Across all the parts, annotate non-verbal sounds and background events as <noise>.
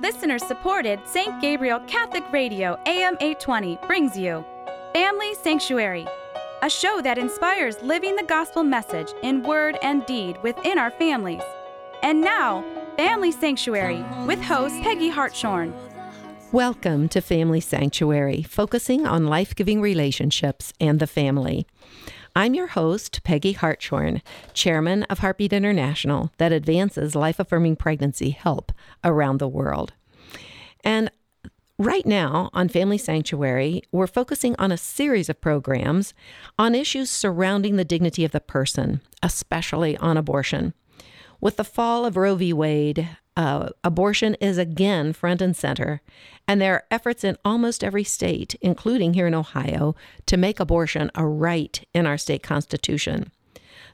Listener supported St. Gabriel Catholic Radio AM 820 brings you Family Sanctuary, a show that inspires living the gospel message in word and deed within our families. And now, Family Sanctuary with host Peggy Hartshorn. Welcome to Family Sanctuary, focusing on life giving relationships and the family. I'm your host, Peggy Hartshorn, chairman of Heartbeat International, that advances life affirming pregnancy help around the world. And Right now on Family Sanctuary, we're focusing on a series of programs on issues surrounding the dignity of the person, especially on abortion. With the fall of Roe v. Wade, uh, abortion is again front and center, and there are efforts in almost every state, including here in Ohio, to make abortion a right in our state constitution.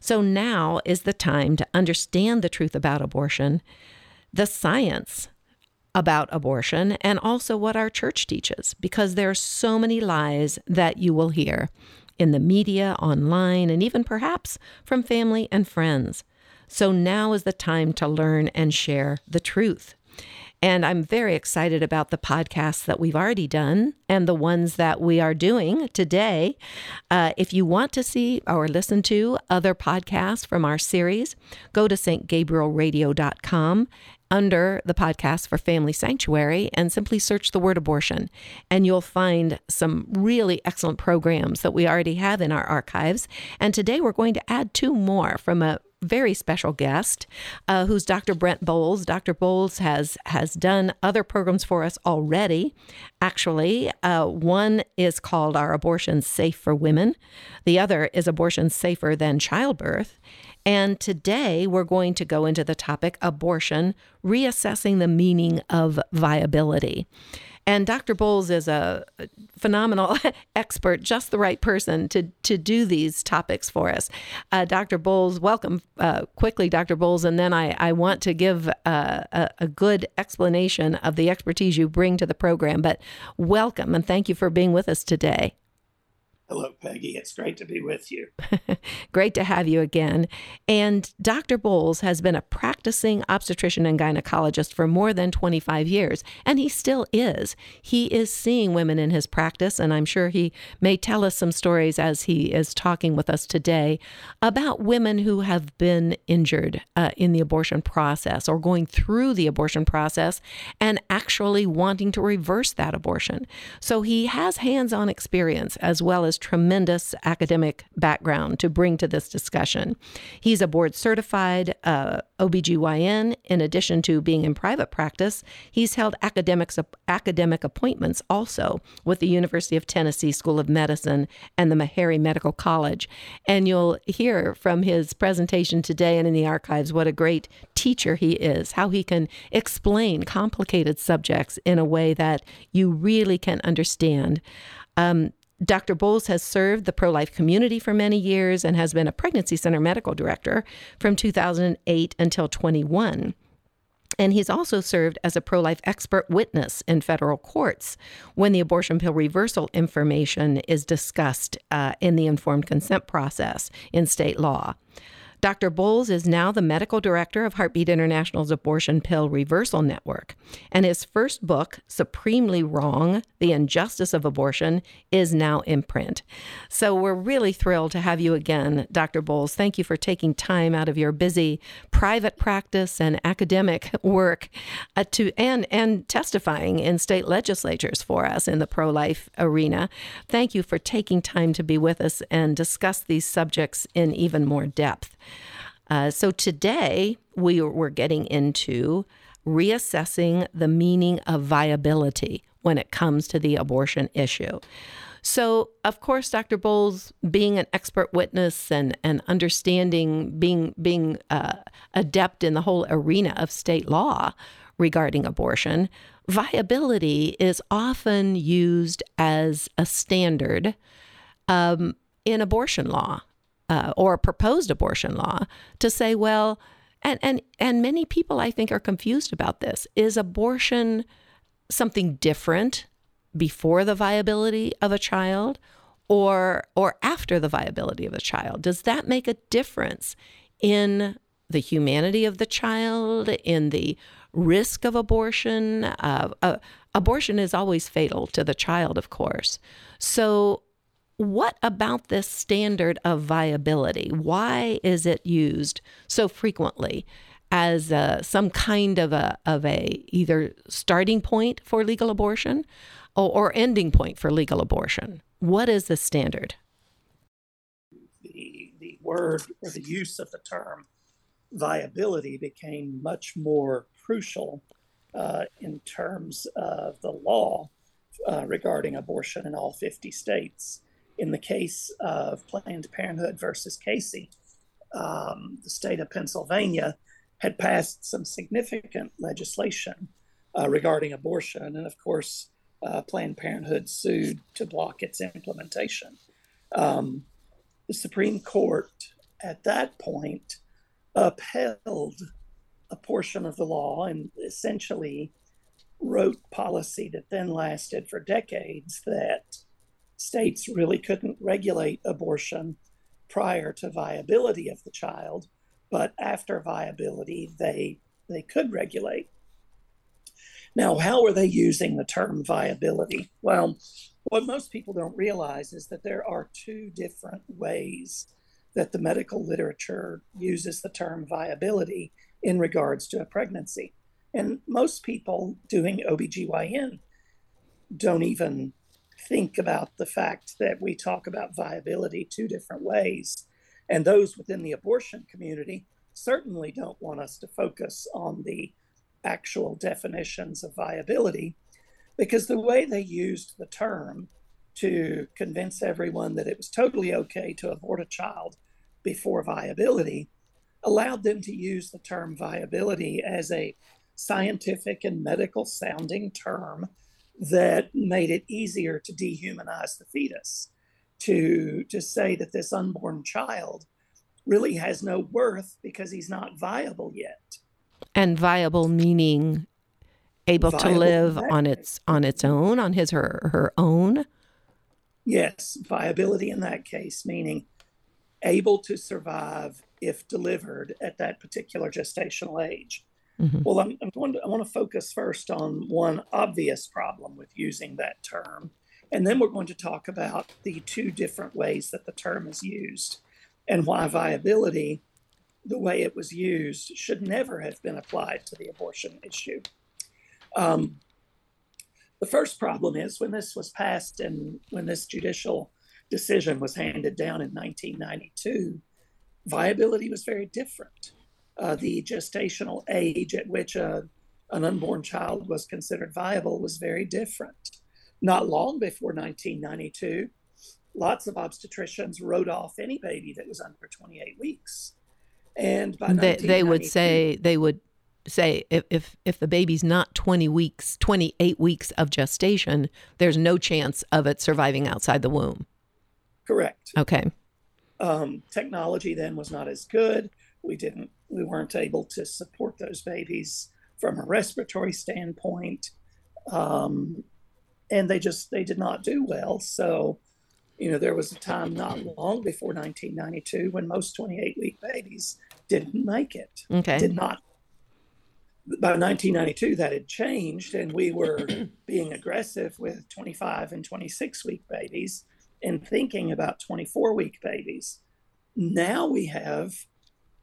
So now is the time to understand the truth about abortion, the science about abortion, and also what our church teaches, because there are so many lies that you will hear in the media, online, and even perhaps from family and friends. So now is the time to learn and share the truth. And I'm very excited about the podcasts that we've already done and the ones that we are doing today. Uh, if you want to see or listen to other podcasts from our series, go to stgabrielradio.com under the podcast for Family Sanctuary and simply search the word abortion. And you'll find some really excellent programs that we already have in our archives. And today we're going to add two more from a very special guest, uh, who's Dr. Brent Boles. Dr. Boles has has done other programs for us already. Actually, uh, one is called "Our Abortion Safe for Women," the other is "Abortion Safer Than Childbirth." And today we're going to go into the topic abortion, reassessing the meaning of viability. And Dr. Boles is a phenomenal <laughs> expert, just the right person to, to do these topics for us. Uh, Dr. Boles, welcome uh, quickly, Dr. Boles. And then I, I want to give uh, a, a good explanation of the expertise you bring to the program. But welcome and thank you for being with us today. <laughs> Hello, Peggy. It's great to be with you. <laughs> great to have you again. And Dr. Boles has been a practicing obstetrician and gynecologist for more than 25 years, and he still is. He is seeing women in his practice, and I'm sure he may tell us some stories as he is talking with us today about women who have been injured uh, in the abortion process or going through the abortion process and actually wanting to reverse that abortion. So he has hands on experience as well as tremendous academic background to bring to this discussion. He's a board certified uh, OBGYN. In addition to being in private practice, he's held academics, academic appointments also with the University of Tennessee School of Medicine and the Meharry Medical College. And you'll hear from his presentation today and in the archives what a great teacher he is, how he can explain complicated subjects in a way that you really can understand. Um, Dr. Boles has served the pro life community for many years and has been a pregnancy center medical director from 2008 until 21. And he's also served as a pro life expert witness in federal courts when the abortion pill reversal information is discussed uh, in the informed consent process in state law. Dr. Boles is now the medical director of Heartbeat International's Abortion Pill Reversal Network, and his first book, Supremely Wrong The Injustice of Abortion, is now in print. So we're really thrilled to have you again, Dr. Boles. Thank you for taking time out of your busy private practice and academic <laughs> work uh, to and and testifying in state legislatures for us in the pro-life arena. Thank you for taking time to be with us and discuss these subjects in even more depth. Uh, so today we we're getting into reassessing the meaning of viability when it comes to the abortion issue. So, of course, Dr. Boles, being an expert witness and, and understanding, being being uh, adept in the whole arena of state law regarding abortion, viability is often used as a standard um, in abortion law uh, or proposed abortion law to say, well, and, and, and many people I think are confused about this. Is abortion something different before the viability of a child or, or after the viability of a child? Does that make a difference in the humanity of the child, in the risk of abortion. Uh, uh, abortion is always fatal to the child, of course. So, what about this standard of viability? Why is it used so frequently as uh, some kind of a of a either starting point for legal abortion or, or ending point for legal abortion? What is the standard? The the word or the use of the term viability became much more crucial uh, in terms of the law uh, regarding abortion in all 50 states. In the case of Planned Parenthood versus Casey, um, the state of Pennsylvania had passed some significant legislation uh, regarding abortion. And of course, uh, Planned Parenthood sued to block its implementation. Um, the Supreme Court at that point upheld a portion of the law and essentially wrote policy that then lasted for decades that states really couldn't regulate abortion prior to viability of the child, but after viability, they they could regulate. Now, how are they using the term viability? Well, what most people don't realize is that there are two different ways that the medical literature uses the term viability in regards to a pregnancy. And most people doing OBGYN don't even think about the fact that we talk about viability two different ways. And those within the abortion community certainly don't want us to focus on the actual definitions of viability because the way they used the term to convince everyone that it was totally okay to abort a child before viability allowed them to use the term viability as a scientific and medical sounding term that made it easier to dehumanize the fetus to to say that this unborn child really has no worth because he's not viable yet. And viable meaning able viable to live on its on its own on his or her own? Yes viability in that case meaning able to survive if delivered at that particular gestational age. Mm-hmm. Well, I'm, I'm going to, I want to focus first on one obvious problem with using that term. And then we're going to talk about the two different ways that the term is used and why viability, the way it was used, should never have been applied to the abortion issue. Um, the first problem is when this was passed and when this judicial decision was handed down in 1992, viability was very different. Uh, the gestational age at which a, an unborn child was considered viable was very different. Not long before 1992, lots of obstetricians wrote off any baby that was under 28 weeks. And by they, they would say they would say if, if if the baby's not 20 weeks 28 weeks of gestation there's no chance of it surviving outside the womb Correct. Okay. Um, technology then was not as good. We didn't. We weren't able to support those babies from a respiratory standpoint, um, and they just they did not do well. So, you know, there was a time not long before 1992 when most 28 week babies didn't make it. Okay. Did not by 1992 that had changed and we were <clears throat> being aggressive with 25 and 26 week babies and thinking about 24 week babies. Now we have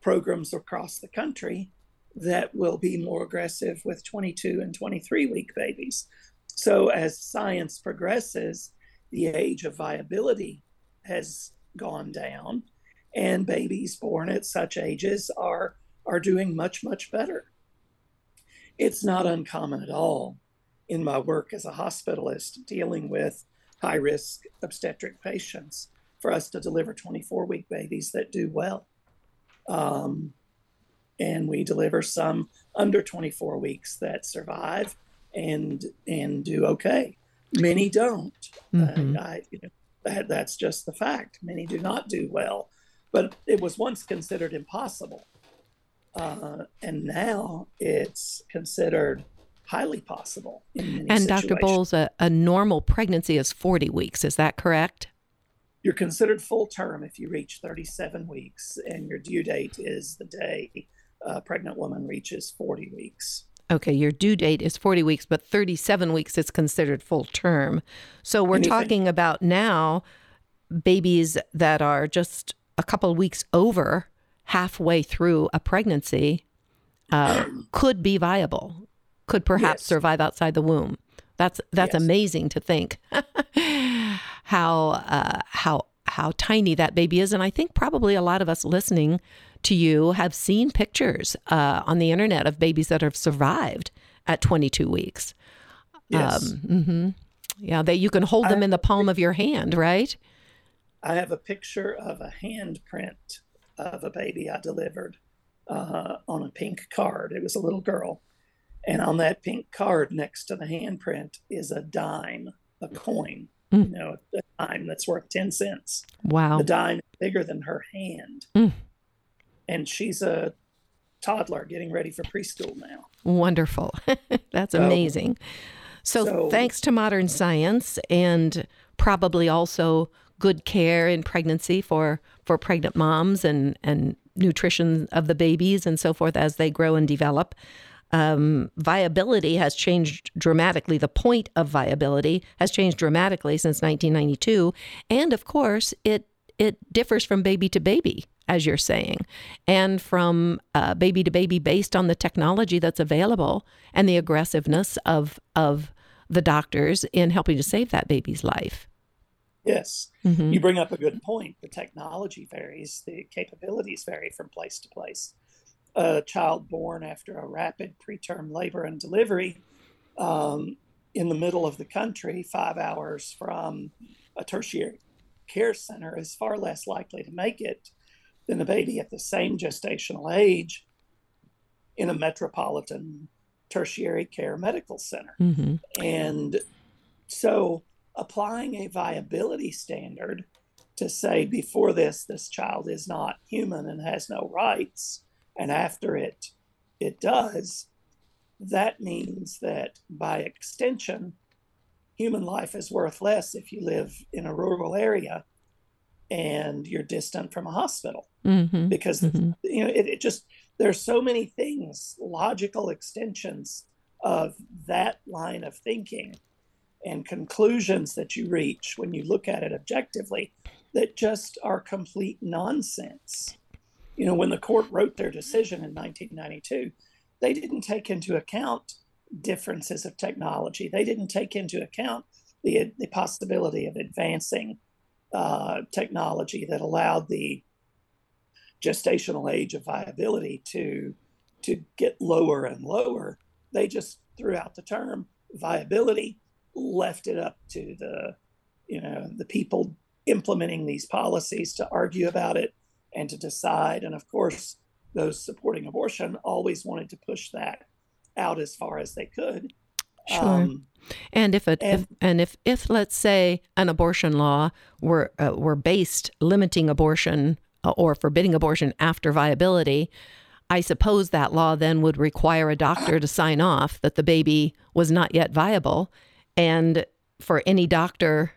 programs across the country that will be more aggressive with 22 and 23 week babies. So, as science progresses, the age of viability has gone down, and babies born at such ages are, are doing much, much better. It's not uncommon at all in my work as a hospitalist dealing with high risk obstetric patients for us to deliver 24 week babies that do well. Um, and we deliver some under 24 weeks that survive and and do okay. Many don't. Mm-hmm. Uh, I, you know, that, that's just the fact. Many do not do well, but it was once considered impossible, uh, and now it's considered highly possible. and situations. Dr. Boles, a, a normal pregnancy is 40 weeks. Is that correct? You're considered full term if you reach 37 weeks, and your due date is the day a pregnant woman reaches 40 weeks. Okay, your due date is 40 weeks, but 37 weeks is considered full term. So we're Anything- talking about now babies that are just a couple of weeks over halfway through a pregnancy uh, <clears throat> could be viable, could perhaps Yes. survive outside the womb. That's that's Yes. amazing to think <laughs> how uh, how how tiny that baby is, and I think probably a lot of us listening to you have seen pictures uh, on the internet of babies that have survived at 22 weeks. Yes. hmm Yeah, that you can hold them in the palm of your hand, right? I have a picture of a handprint of a baby I delivered uh, on a pink card. It was a little girl. And on that pink card next to the handprint is a dime, a coin, Mm. you know, a dime that's worth 10 cents. Wow. The dime is bigger than her hand. Mm. And she's a toddler getting ready for preschool now. Wonderful. <laughs> That's So- amazing. So, so- thanks to modern science and probably also good care in pregnancy for, for pregnant moms and, and nutrition of the babies and so forth as they grow and develop. Um, viability has changed dramatically. The point of viability has changed dramatically since 1992, and of course, it it differs from baby to baby, as you're saying, and from uh, baby to baby based on the technology that's available and the aggressiveness of of the doctors in helping to save that baby's life. Yes. Mhm. You bring up a good point. The technology varies, the capabilities vary from place to place. A child born after a rapid preterm labor and delivery um, in the middle of the country, five hours from a tertiary care center, is far less likely to make it than a baby at the same gestational age in a metropolitan tertiary care medical center. Mhm. And so applying a viability standard to say before this, this child is not human and has no rights, and after it, it does, that means that by extension, human life is worth less if you live in a rural area and you're distant from a hospital Mhm. because Mhm. you know it, it just there's so many things logical extensions of that line of thinking and conclusions that you reach when you look at it objectively that just are complete nonsense you know when the court wrote their decision in 1992 they didn't take into account differences of technology they didn't take into account the, the possibility of advancing uh, technology that allowed the gestational age of viability to to get lower and lower. They just threw out the term viability, left it up to the you know the people implementing these policies to argue about it and to decide. And of course, those supporting abortion always wanted to push that out as far as they could. Sure. And if if, and- and if if let's say an abortion law were uh, were based limiting abortion uh, or forbidding abortion after viability, I suppose that law then would require a doctor to sign off that the baby was not yet viable, and for any doctor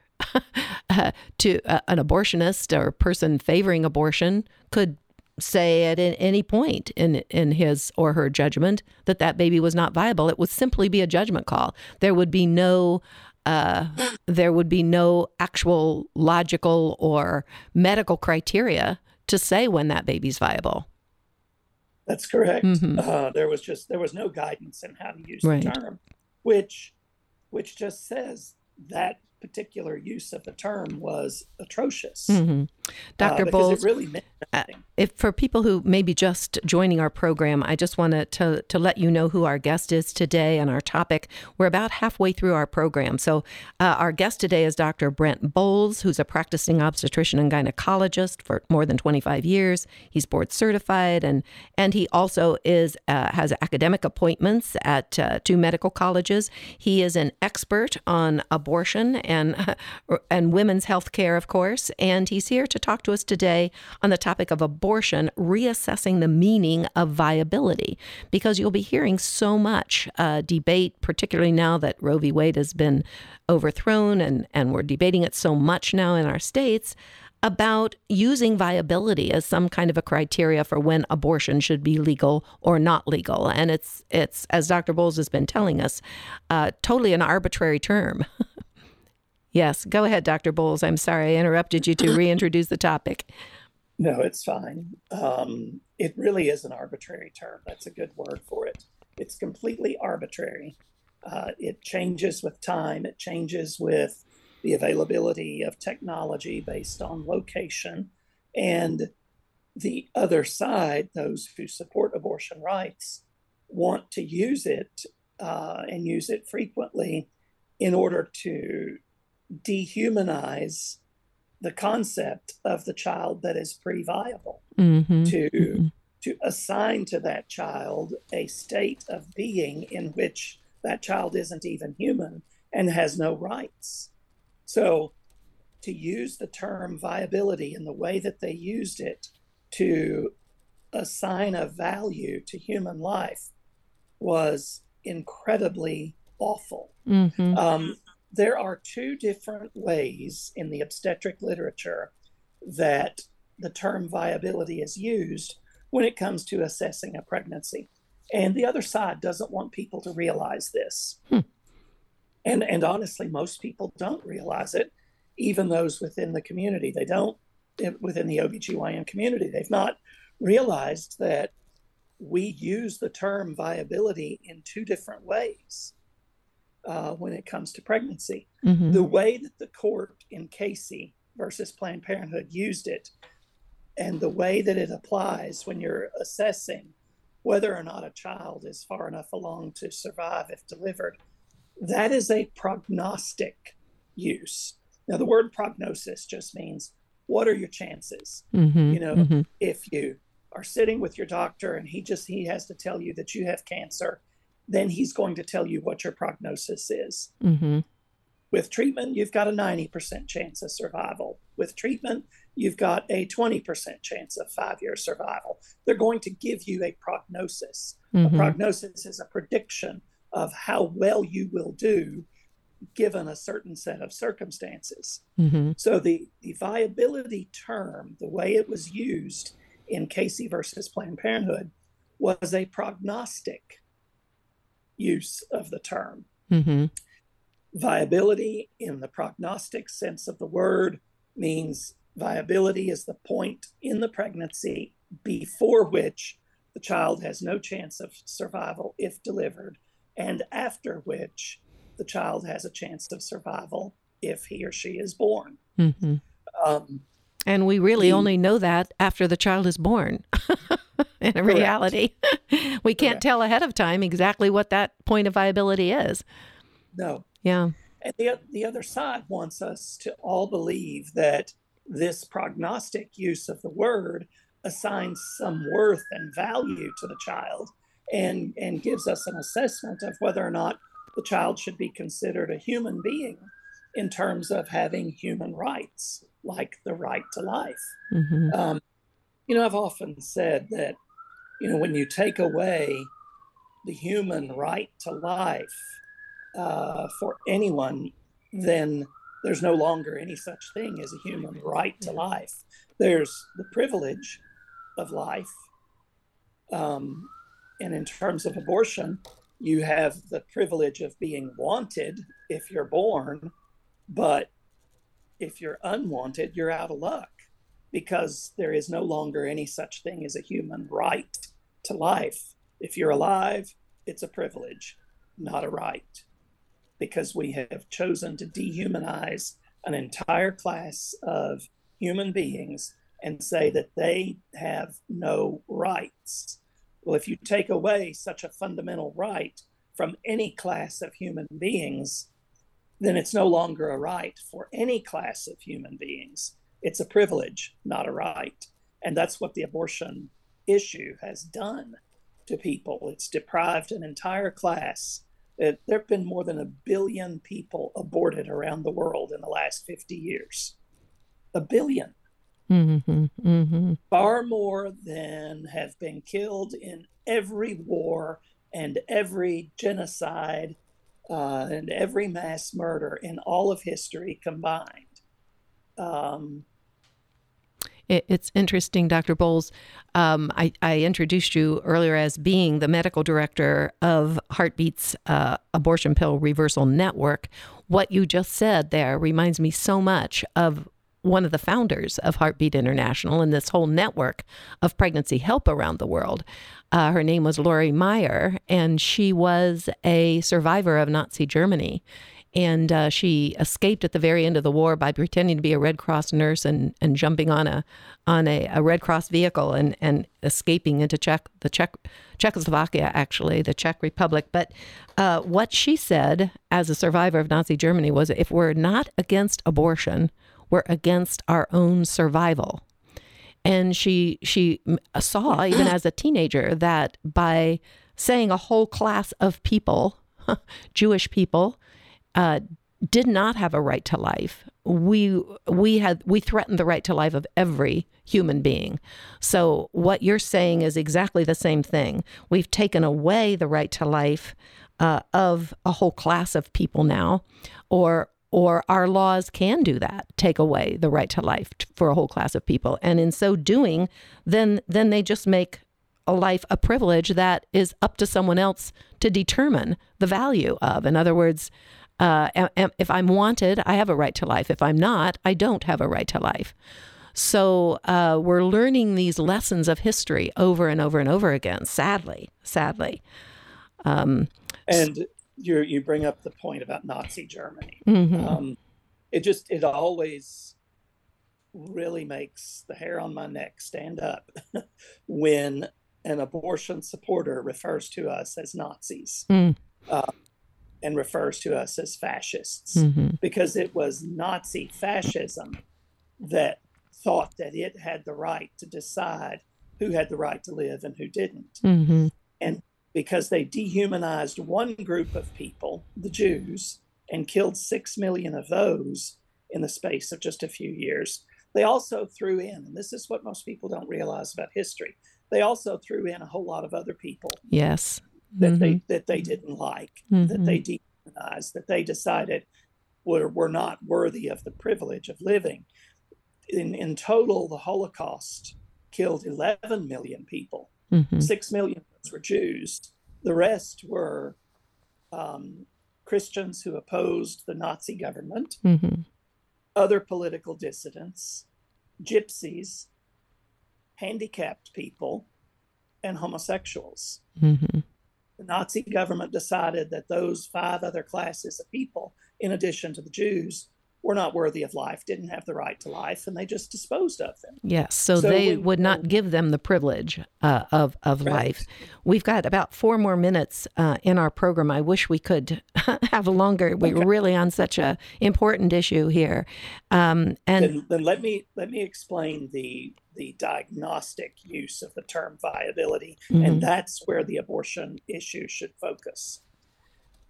uh, <laughs> to uh, an abortionist or person favoring abortion could say at any point in in his or her judgment that that baby was not viable. It would simply be a judgment call. There would be no uh, there would be no actual logical or medical criteria to say when that baby's viable. That's correct. Mhm. Uh, there was just there was no guidance in how to use Right. the term, which which just says that particular use of the term was atrocious. hmm uh, Dr. because Boles, really Uh, if for people who may be just joining our program, I just want to to let you know who our guest is today and our topic. We're about halfway through our program. So, uh, our guest today is Dr. Brent Boles, who's a practicing obstetrician and gynecologist for more than 25 years. He's board certified, and and he also is uh, has academic appointments at uh, two medical colleges. He is an expert on abortion and <laughs> and women's health care, of course. And he's here to talk to us today on the topic of abortion, reassessing the meaning of viability, because you'll be hearing so much uh, debate, particularly now that Roe v. Wade has been overthrown and, and we're debating it so much now in our states. about using viability as some kind of a criteria for when abortion should be legal or not legal. And it's it's as Dr. Boles has been telling us, uh, totally an arbitrary term. <laughs> yes, go ahead, Dr. Boles. I'm sorry I interrupted you to <laughs> reintroduce the topic. No, it's fine. Um, it really is an arbitrary term. That's a good word for it. It's completely arbitrary. Uh, it changes with time. It changes with the availability of technology based on location. And the other side, those who support abortion rights, want to use it uh, and use it frequently in order to dehumanize the concept of the child that is pre-viable mm-hmm. to mm-hmm. to assign to that child a state of being in which that child isn't even human and has no rights so, to use the term viability in the way that they used it to assign a value to human life was incredibly awful. Mm-hmm. Um, there are two different ways in the obstetric literature that the term viability is used when it comes to assessing a pregnancy. And the other side doesn't want people to realize this. Hmm. And, and honestly, most people don't realize it, even those within the community. They don't, within the OBGYN community, they've not realized that we use the term viability in two different ways uh, when it comes to pregnancy. Mm-hmm. The way that the court in Casey versus Planned Parenthood used it, and the way that it applies when you're assessing whether or not a child is far enough along to survive if delivered that is a prognostic use. Now, the word prognosis just means what are your chances? Mm-hmm, you know, mm-hmm. if you are sitting with your doctor and he just he has to tell you that you have cancer, then he's going to tell you what your prognosis is. Mm-hmm. With treatment, you've got a 90% chance of survival. With treatment, you've got a 20% chance of five year survival. They're going to give you a prognosis. A mm-hmm. prognosis is a prediction of how well you will do given a certain set of circumstances. Mm-hmm. So the, the viability term, the way it was used in Casey versus Planned Parenthood, was a prognostic use of the term. Mm-hmm. Viability, in the prognostic sense of the word, means viability is the point in the pregnancy before which the child has no chance of survival if delivered and after which the child has a chance of survival if he or she is born. Mm-hmm. Um, and we really the, only know that after the child is born. <laughs> <laughs> in correct. reality, <laughs> we can't correct. tell ahead of time exactly what that point of viability is. No. Yeah. And the, the other side wants us to all believe that this prognostic use of the word assigns some worth and value to the child and, and gives us an assessment of whether or not the child should be considered a human being in terms of having human rights, like the right to life. Mm-hmm. Um, you know, I've often said that, you know, when you take away the human right to life uh, for anyone, then there's no longer any such thing as a human right to life. There's the privilege of life, um, and in terms of abortion, you have the privilege of being wanted if you're born, but if you're unwanted, you're out of luck because there is no longer any such thing as a human right to life. If you're alive, it's a privilege, not a right, because we have chosen to dehumanize an entire class of human beings and say that they have no rights. Well, if you take away such a fundamental right from any class of human beings, then it's no longer a right for any class of human beings. It's a privilege, not a right. And that's what the abortion issue has done to people. It's deprived an entire class. There have been more than a billion people aborted around the world in the last 50 years. A billion. Mm-hmm, mm-hmm. Far more than have been killed in every war and every genocide uh, and every mass murder in all of history combined. Um, It, it's interesting, Dr. Boles. Um, I, I, introduced you earlier as being the medical director of Heartbeat's uh, Abortion Pill Reversal Network. What you just said there reminds me so much of one of the founders of Heartbeat International and this whole network of pregnancy help around the world. Uh, her name was Lore Maier, and she was a survivor of Nazi Germany and uh, she escaped at the very end of the war by pretending to be a Red Cross nurse and, and jumping on a on a, a Red Cross vehicle and, and escaping into Czech the Czech Czechoslovakia actually the Czech Republic. But uh, what she said as a survivor of Nazi Germany was, if we're not against abortion, we're against our own survival. And she she saw <laughs> even as a teenager that by saying a whole class of people, <laughs> Jewish people, uh, did not have a right to life. We we had we threatened the right to life of every human being. So what you're saying is exactly the same thing. We've taken away the right to life uh, of a whole class of people now, or or our laws can do that, take away the right to life for a whole class of people. And in so doing, then then they just make a life a privilege that is up to someone else to determine the value of. In other words, uh, if I'm wanted, I have a right to life. If I'm not, I don't have a right to life. So uh, we're learning these lessons of history over and over and over again. Sadly, sadly. Um, and you you bring up the point about Nazi Germany. Mm-hmm. Um, it just it always really makes the hair on my neck stand up <laughs> when an abortion supporter refers to us as Nazis. Mm. Uh, and refers to us as fascists mm-hmm. because it was Nazi fascism that thought that it had the right to decide who had the right to live and who didn't. Mm-hmm. And because they dehumanized one group of people, the Jews, and killed six million of those in the space of just a few years, they also threw in, and this is what most people don't realize about history, they also threw in a whole lot of other people. Yes that mm-hmm. they that they didn't like, mm-hmm. that they demonized, that they decided were were not worthy of the privilege of living. In in total, the Holocaust killed 11 million people. Mm-hmm. Six million were Jews. The rest were um, Christians who opposed the Nazi government, mm-hmm. other political dissidents, gypsies, handicapped people, and homosexuals. Mm-hmm the Nazi government decided that those five other classes of people, in addition to the Jews, were not worthy of life, didn't have the right to life, and they just disposed of them. Yes, so, so they we, would not give them the privilege uh, of of right. life. We've got about four more minutes uh, in our program. I wish we could <laughs> have longer. We're okay. really on such a important issue here. Um, and then, then let me let me explain the the diagnostic use of the term viability, mm-hmm. and that's where the abortion issue should focus.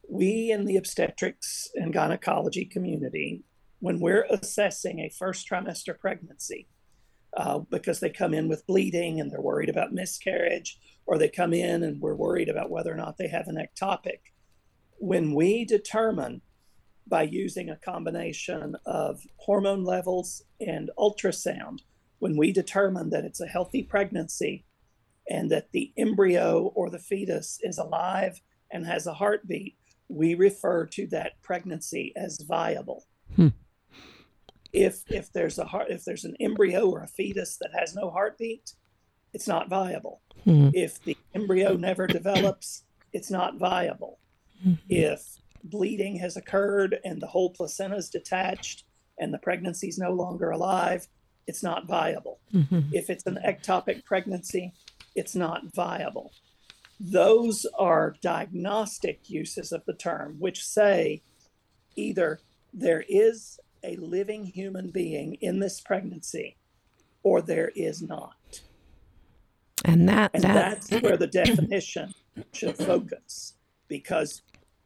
We in the obstetrics and gynecology community when we're assessing a first trimester pregnancy, uh, because they come in with bleeding and they're worried about miscarriage, or they come in and we're worried about whether or not they have an ectopic. When we determine by using a combination of hormone levels and ultrasound, when we determine that it's a healthy pregnancy and that the embryo or the fetus is alive and has a heartbeat, we refer to that pregnancy as viable. Hmm if if there's a heart if there's an embryo or a fetus that has no heartbeat it's not viable mm-hmm. if the embryo never develops it's not viable mm-hmm. if bleeding has occurred and the whole placenta is detached and the pregnancy is no longer alive it's not viable mm-hmm. if it's an ectopic pregnancy it's not viable those are diagnostic uses of the term which say either there is a living human being in this pregnancy or there is not. And that, and that... that's where the definition should focus because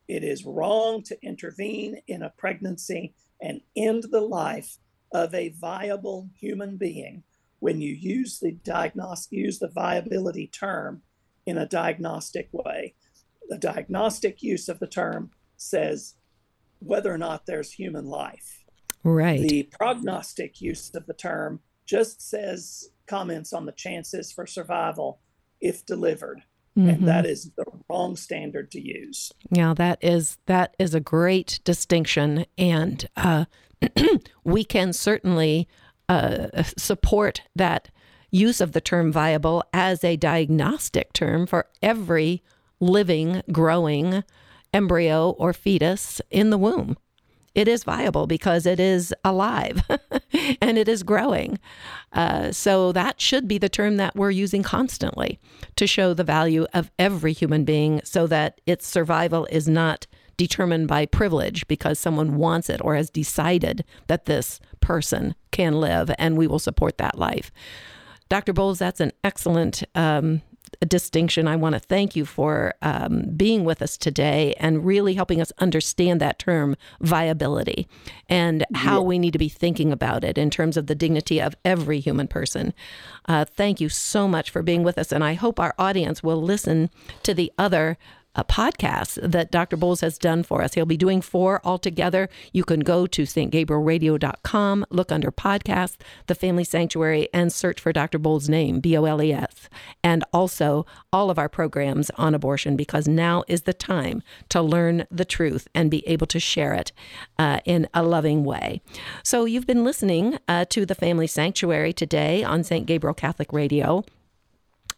it is wrong to intervene in a pregnancy and end the life of a viable human being when you use the diagnostic use the viability term in a diagnostic way. The diagnostic use of the term says whether or not there's human life. Right. The prognostic use of the term just says comments on the chances for survival if delivered. Mm-hmm. And that is the wrong standard to use. Yeah, that is that is a great distinction, and uh, <clears throat> we can certainly uh, support that use of the term viable as a diagnostic term for every living, growing embryo or fetus in the womb it is viable because it is alive <laughs> and it is growing. Uh, so that should be the term that we're using constantly to show the value of every human being so that its survival is not determined by privilege because someone wants it or has decided that this person can live and we will support that life. Dr. Boles, that's an excellent um, distinction. I want to thank you for um, being with us today and really helping us understand that term viability and how yeah. we need to be thinking about it in terms of the dignity of every human person. Uh, thank you so much for being with us. And I hope our audience will listen to the other a podcast that Dr. Boles has done for us. He'll be doing four altogether. You can go to stgabrielradio.com, look under podcasts, The Family Sanctuary, and search for Dr. Boles' name, B O L E S. And also all of our programs on abortion because now is the time to learn the truth and be able to share it uh, in a loving way. So you've been listening uh, to The Family Sanctuary today on St. Gabriel Catholic Radio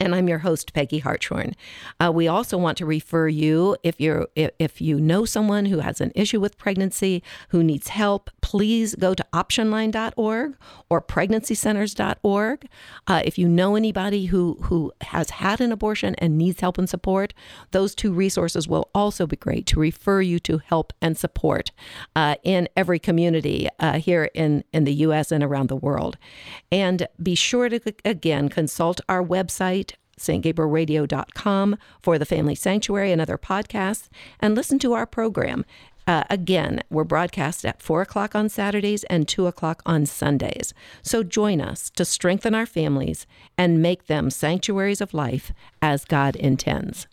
and I'm your host, Peggy Hartshorn. Uh, we also want to refer you if you're if you know someone who has an issue with pregnancy who needs help, please go to optionline.org or pregnancycenters.org. Uh, if you know anybody who who has had an abortion and needs help and support, those two resources will also be great to refer you to help and support uh, in every community uh, here in in the U.S. and around the world. And be sure to again consult our website stgabrielradio.com for the Family Sanctuary and other podcasts, and listen to our program. Uh, again, we're broadcast at 4 o'clock on Saturdays and 2 o'clock on Sundays. So join us to strengthen our families and make them sanctuaries of life as God intends.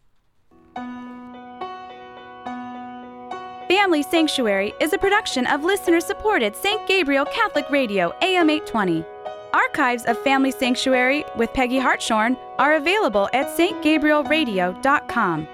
Family Sanctuary is a production of listener supported St. Gabriel Catholic Radio, AM 820. Archives of Family Sanctuary with Peggy Hartshorn are available at stgabrielradio.com.